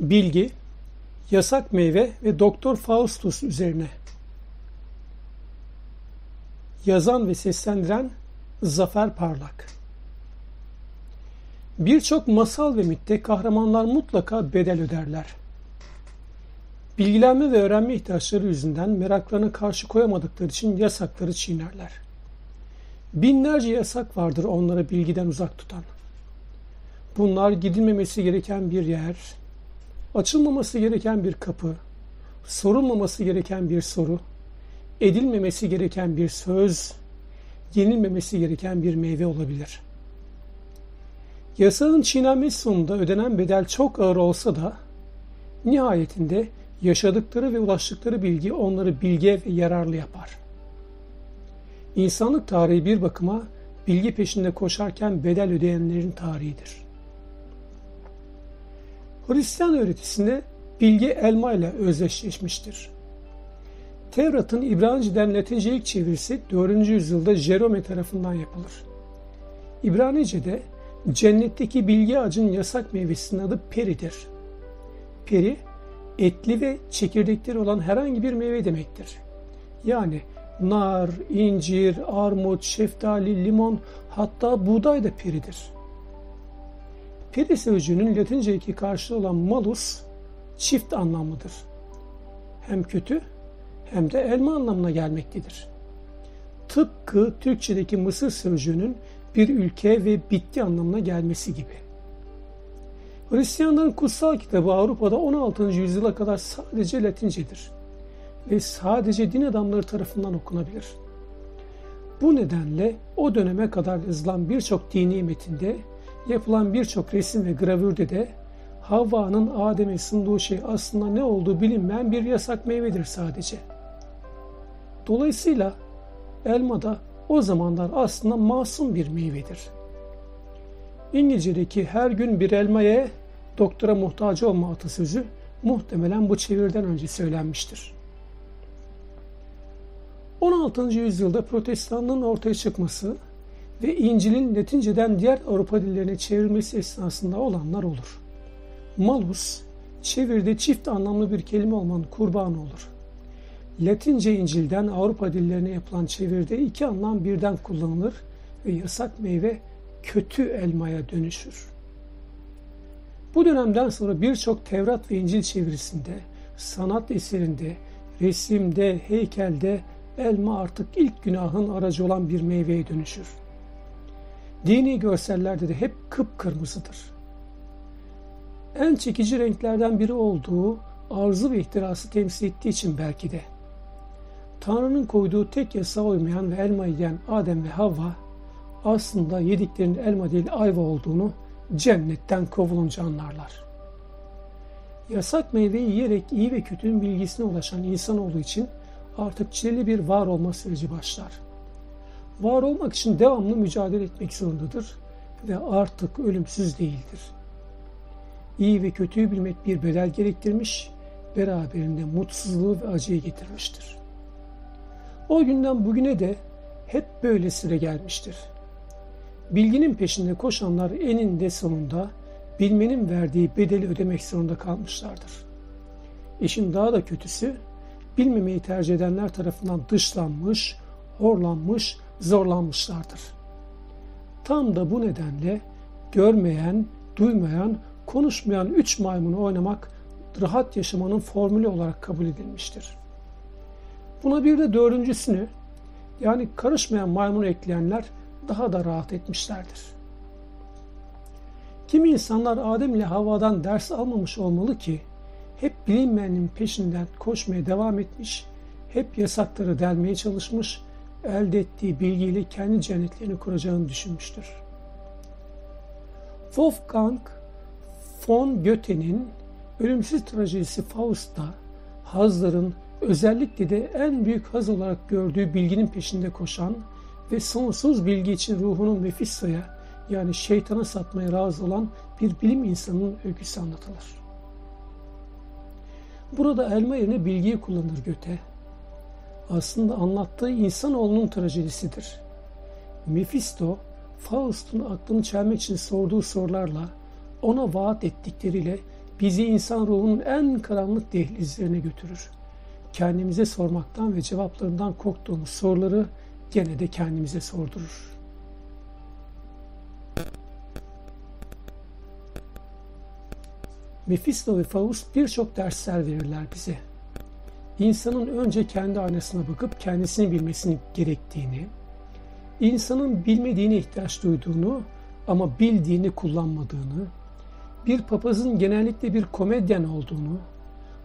Bilgi, yasak meyve ve Doktor Faustus üzerine. Yazan ve seslendiren Zafer Parlak. Birçok masal ve mitte kahramanlar mutlaka bedel öderler. Bilgilenme ve öğrenme ihtiyaçları yüzünden meraklarına karşı koyamadıkları için yasakları çiğnerler. Binlerce yasak vardır onları bilgiden uzak tutan. Bunlar gidilmemesi gereken bir yer, açılmaması gereken bir kapı, sorulmaması gereken bir soru, edilmemesi gereken bir söz, yenilmemesi gereken bir meyve olabilir. Yasağın çiğnenmesi sonunda ödenen bedel çok ağır olsa da nihayetinde yaşadıkları ve ulaştıkları bilgi onları bilge ve yararlı yapar. İnsanlık tarihi bir bakıma bilgi peşinde koşarken bedel ödeyenlerin tarihidir. Hristiyan öğretisinde bilgi elma ile özdeşleşmiştir. Tevrat'ın İbranice'den Latince ilk çevirisi 4. yüzyılda Jerome tarafından yapılır. İbranice'de cennetteki bilgi ağacının yasak meyvesinin adı peridir. Peri, etli ve çekirdekleri olan herhangi bir meyve demektir. Yani nar, incir, armut, şeftali, limon hatta buğday da peridir. Peri sözcüğünün Latinceki karşılığı olan malus çift anlamlıdır. Hem kötü hem de elma anlamına gelmektedir. Tıpkı Türkçedeki Mısır sözcüğünün bir ülke ve bitti anlamına gelmesi gibi. Hristiyanların kutsal kitabı Avrupa'da 16. yüzyıla kadar sadece Latincedir ve sadece din adamları tarafından okunabilir. Bu nedenle o döneme kadar yazılan birçok dini metinde yapılan birçok resim ve gravürde de Havva'nın Adem'e sunduğu şey aslında ne olduğu bilinmeyen bir yasak meyvedir sadece. Dolayısıyla elma da o zamanlar aslında masum bir meyvedir. İngilizce'deki her gün bir elmaya doktora muhtaç olma atasözü muhtemelen bu çevirden önce söylenmiştir. 16. yüzyılda protestanlığın ortaya çıkması ve İncil'in Latinceden diğer Avrupa dillerine çevrilmesi esnasında olanlar olur. Malus, çevirde çift anlamlı bir kelime olmanın kurbanı olur. Latince İncil'den Avrupa dillerine yapılan çevirde iki anlam birden kullanılır ve yasak meyve kötü elmaya dönüşür. Bu dönemden sonra birçok Tevrat ve İncil çevirisinde, sanat eserinde, resimde, heykelde elma artık ilk günahın aracı olan bir meyveye dönüşür. Dini görsellerde de hep kıpkırmızıdır. En çekici renklerden biri olduğu arzu ve ihtirası temsil ettiği için belki de. Tanrı'nın koyduğu tek yasa uymayan ve elma yiyen Adem ve Havva aslında yediklerinin elma değil ayva olduğunu cennetten kovulunca anlarlar. Yasak meyveyi yiyerek iyi ve kötünün bilgisine ulaşan insanoğlu için artık çileli bir var olma süreci başlar var olmak için devamlı mücadele etmek zorundadır ve artık ölümsüz değildir. İyi ve kötüyü bilmek bir bedel gerektirmiş, beraberinde mutsuzluğu ve acıyı getirmiştir. O günden bugüne de hep böyle süre gelmiştir. Bilginin peşinde koşanlar eninde sonunda bilmenin verdiği bedeli ödemek zorunda kalmışlardır. İşin daha da kötüsü, bilmemeyi tercih edenler tarafından dışlanmış, horlanmış zorlanmışlardır. Tam da bu nedenle görmeyen, duymayan, konuşmayan üç maymunu oynamak rahat yaşamanın formülü olarak kabul edilmiştir. Buna bir de dördüncüsünü yani karışmayan maymunu ekleyenler daha da rahat etmişlerdir. Kimi insanlar Adem ile Havva'dan ders almamış olmalı ki hep bilinmeyenin peşinden koşmaya devam etmiş, hep yasakları delmeye çalışmış elde ettiği bilgiyle kendi cennetlerini kuracağını düşünmüştür. Wolfgang von Goethe'nin ölümsüz trajedisi Faust'ta hazların özellikle de en büyük haz olarak gördüğü bilginin peşinde koşan ve sonsuz bilgi için ruhunu Mephisto'ya yani şeytana satmaya razı olan bir bilim insanının öyküsü anlatılır. Burada elma yerine bilgiyi kullanır Göte aslında anlattığı insanoğlunun trajedisidir. Mephisto, Faust'un aklını çelmek için sorduğu sorularla, ona vaat ettikleriyle bizi insan ruhunun en karanlık dehlizlerine götürür. Kendimize sormaktan ve cevaplarından korktuğumuz soruları gene de kendimize sordurur. Mephisto ve Faust birçok dersler verirler bize. İnsanın önce kendi aynasına bakıp kendisini bilmesini gerektiğini, insanın bilmediğine ihtiyaç duyduğunu ama bildiğini kullanmadığını, bir papazın genellikle bir komedyen olduğunu,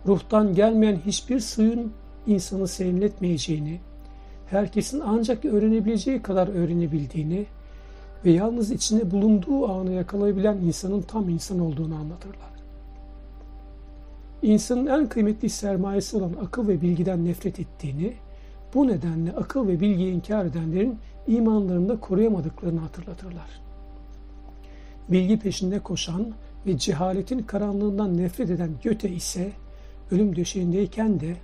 ruhtan gelmeyen hiçbir suyun insanı serinletmeyeceğini, herkesin ancak öğrenebileceği kadar öğrenebildiğini ve yalnız içinde bulunduğu anı yakalayabilen insanın tam insan olduğunu anlatırlar. İnsanın en kıymetli sermayesi olan akıl ve bilgiden nefret ettiğini, bu nedenle akıl ve bilgiyi inkar edenlerin imanlarını da koruyamadıklarını hatırlatırlar. Bilgi peşinde koşan ve cehaletin karanlığından nefret eden Göte ise ölüm döşeğindeyken de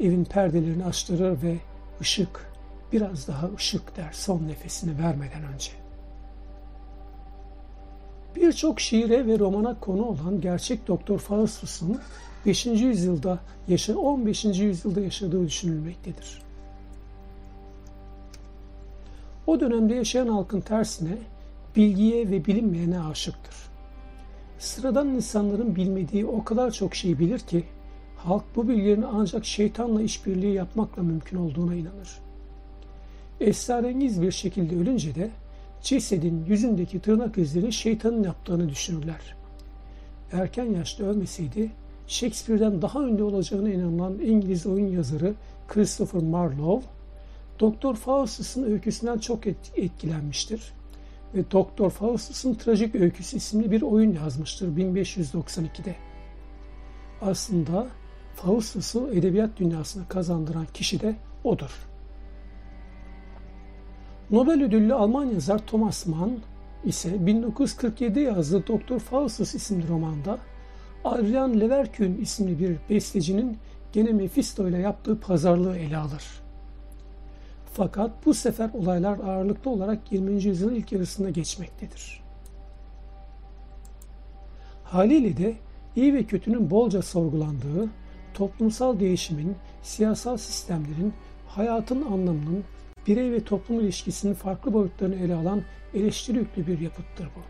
evin perdelerini açtırır ve ışık, biraz daha ışık der son nefesini vermeden önce. Birçok şiire ve romana konu olan gerçek Doktor Faustus'un 5. yüzyılda yaşa 15. yüzyılda yaşadığı düşünülmektedir. O dönemde yaşayan halkın tersine bilgiye ve bilinmeyene aşıktır. Sıradan insanların bilmediği o kadar çok şey bilir ki halk bu bilgilerin ancak şeytanla işbirliği yapmakla mümkün olduğuna inanır. Esrarengiz bir şekilde ölünce de cesedin yüzündeki tırnak izleri şeytanın yaptığını düşünürler. Erken yaşta ölmeseydi Shakespeare'den daha önde olacağına inanılan İngiliz oyun yazarı Christopher Marlowe, Doktor Faustus'un öyküsünden çok etkilenmiştir ve Doktor Faustus'un Trajik Öyküsü isimli bir oyun yazmıştır 1592'de. Aslında Faustus'u edebiyat dünyasına kazandıran kişi de odur. Nobel ödüllü Alman yazar Thomas Mann ise 1947 yazdığı Doktor Faustus isimli romanda Adrian Leverkühn isimli bir bestecinin gene Mephisto ile yaptığı pazarlığı ele alır. Fakat bu sefer olaylar ağırlıklı olarak 20. yüzyılın ilk yarısında geçmektedir. Haliyle de iyi ve kötünün bolca sorgulandığı, toplumsal değişimin, siyasal sistemlerin, hayatın anlamının, birey ve toplum ilişkisinin farklı boyutlarını ele alan eleştiri yüklü bir yapıttır bu.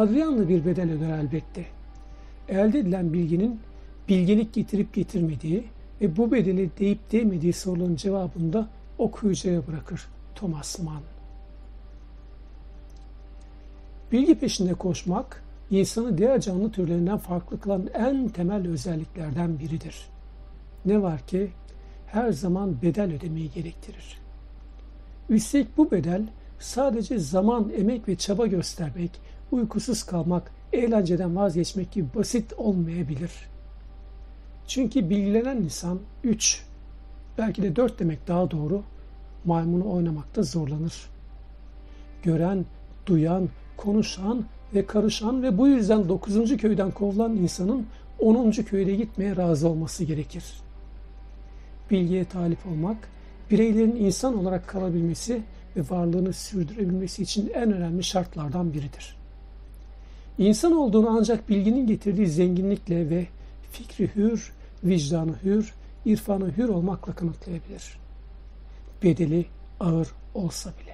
Adrianlı bir bedel öder elbette. Elde edilen bilginin bilgelik getirip getirmediği ve bu bedeli deyip değmediği soruların cevabında okuyucuya bırakır Thomas Mann. Bilgi peşinde koşmak, insanı diğer canlı türlerinden farklı kılan en temel özelliklerden biridir. Ne var ki her zaman bedel ödemeyi gerektirir. Üstelik bu bedel sadece zaman, emek ve çaba göstermek, uykusuz kalmak, eğlenceden vazgeçmek gibi basit olmayabilir. Çünkü bilgilenen insan 3, belki de 4 demek daha doğru, maymunu oynamakta zorlanır. Gören, duyan, konuşan ve karışan ve bu yüzden 9. köyden kovulan insanın 10. köyde gitmeye razı olması gerekir. Bilgiye talip olmak, bireylerin insan olarak kalabilmesi ve varlığını sürdürebilmesi için en önemli şartlardan biridir. İnsan olduğunu ancak bilginin getirdiği zenginlikle ve fikri hür, vicdanı hür, irfanı hür olmakla kanıtlayabilir. Bedeli ağır olsa bile.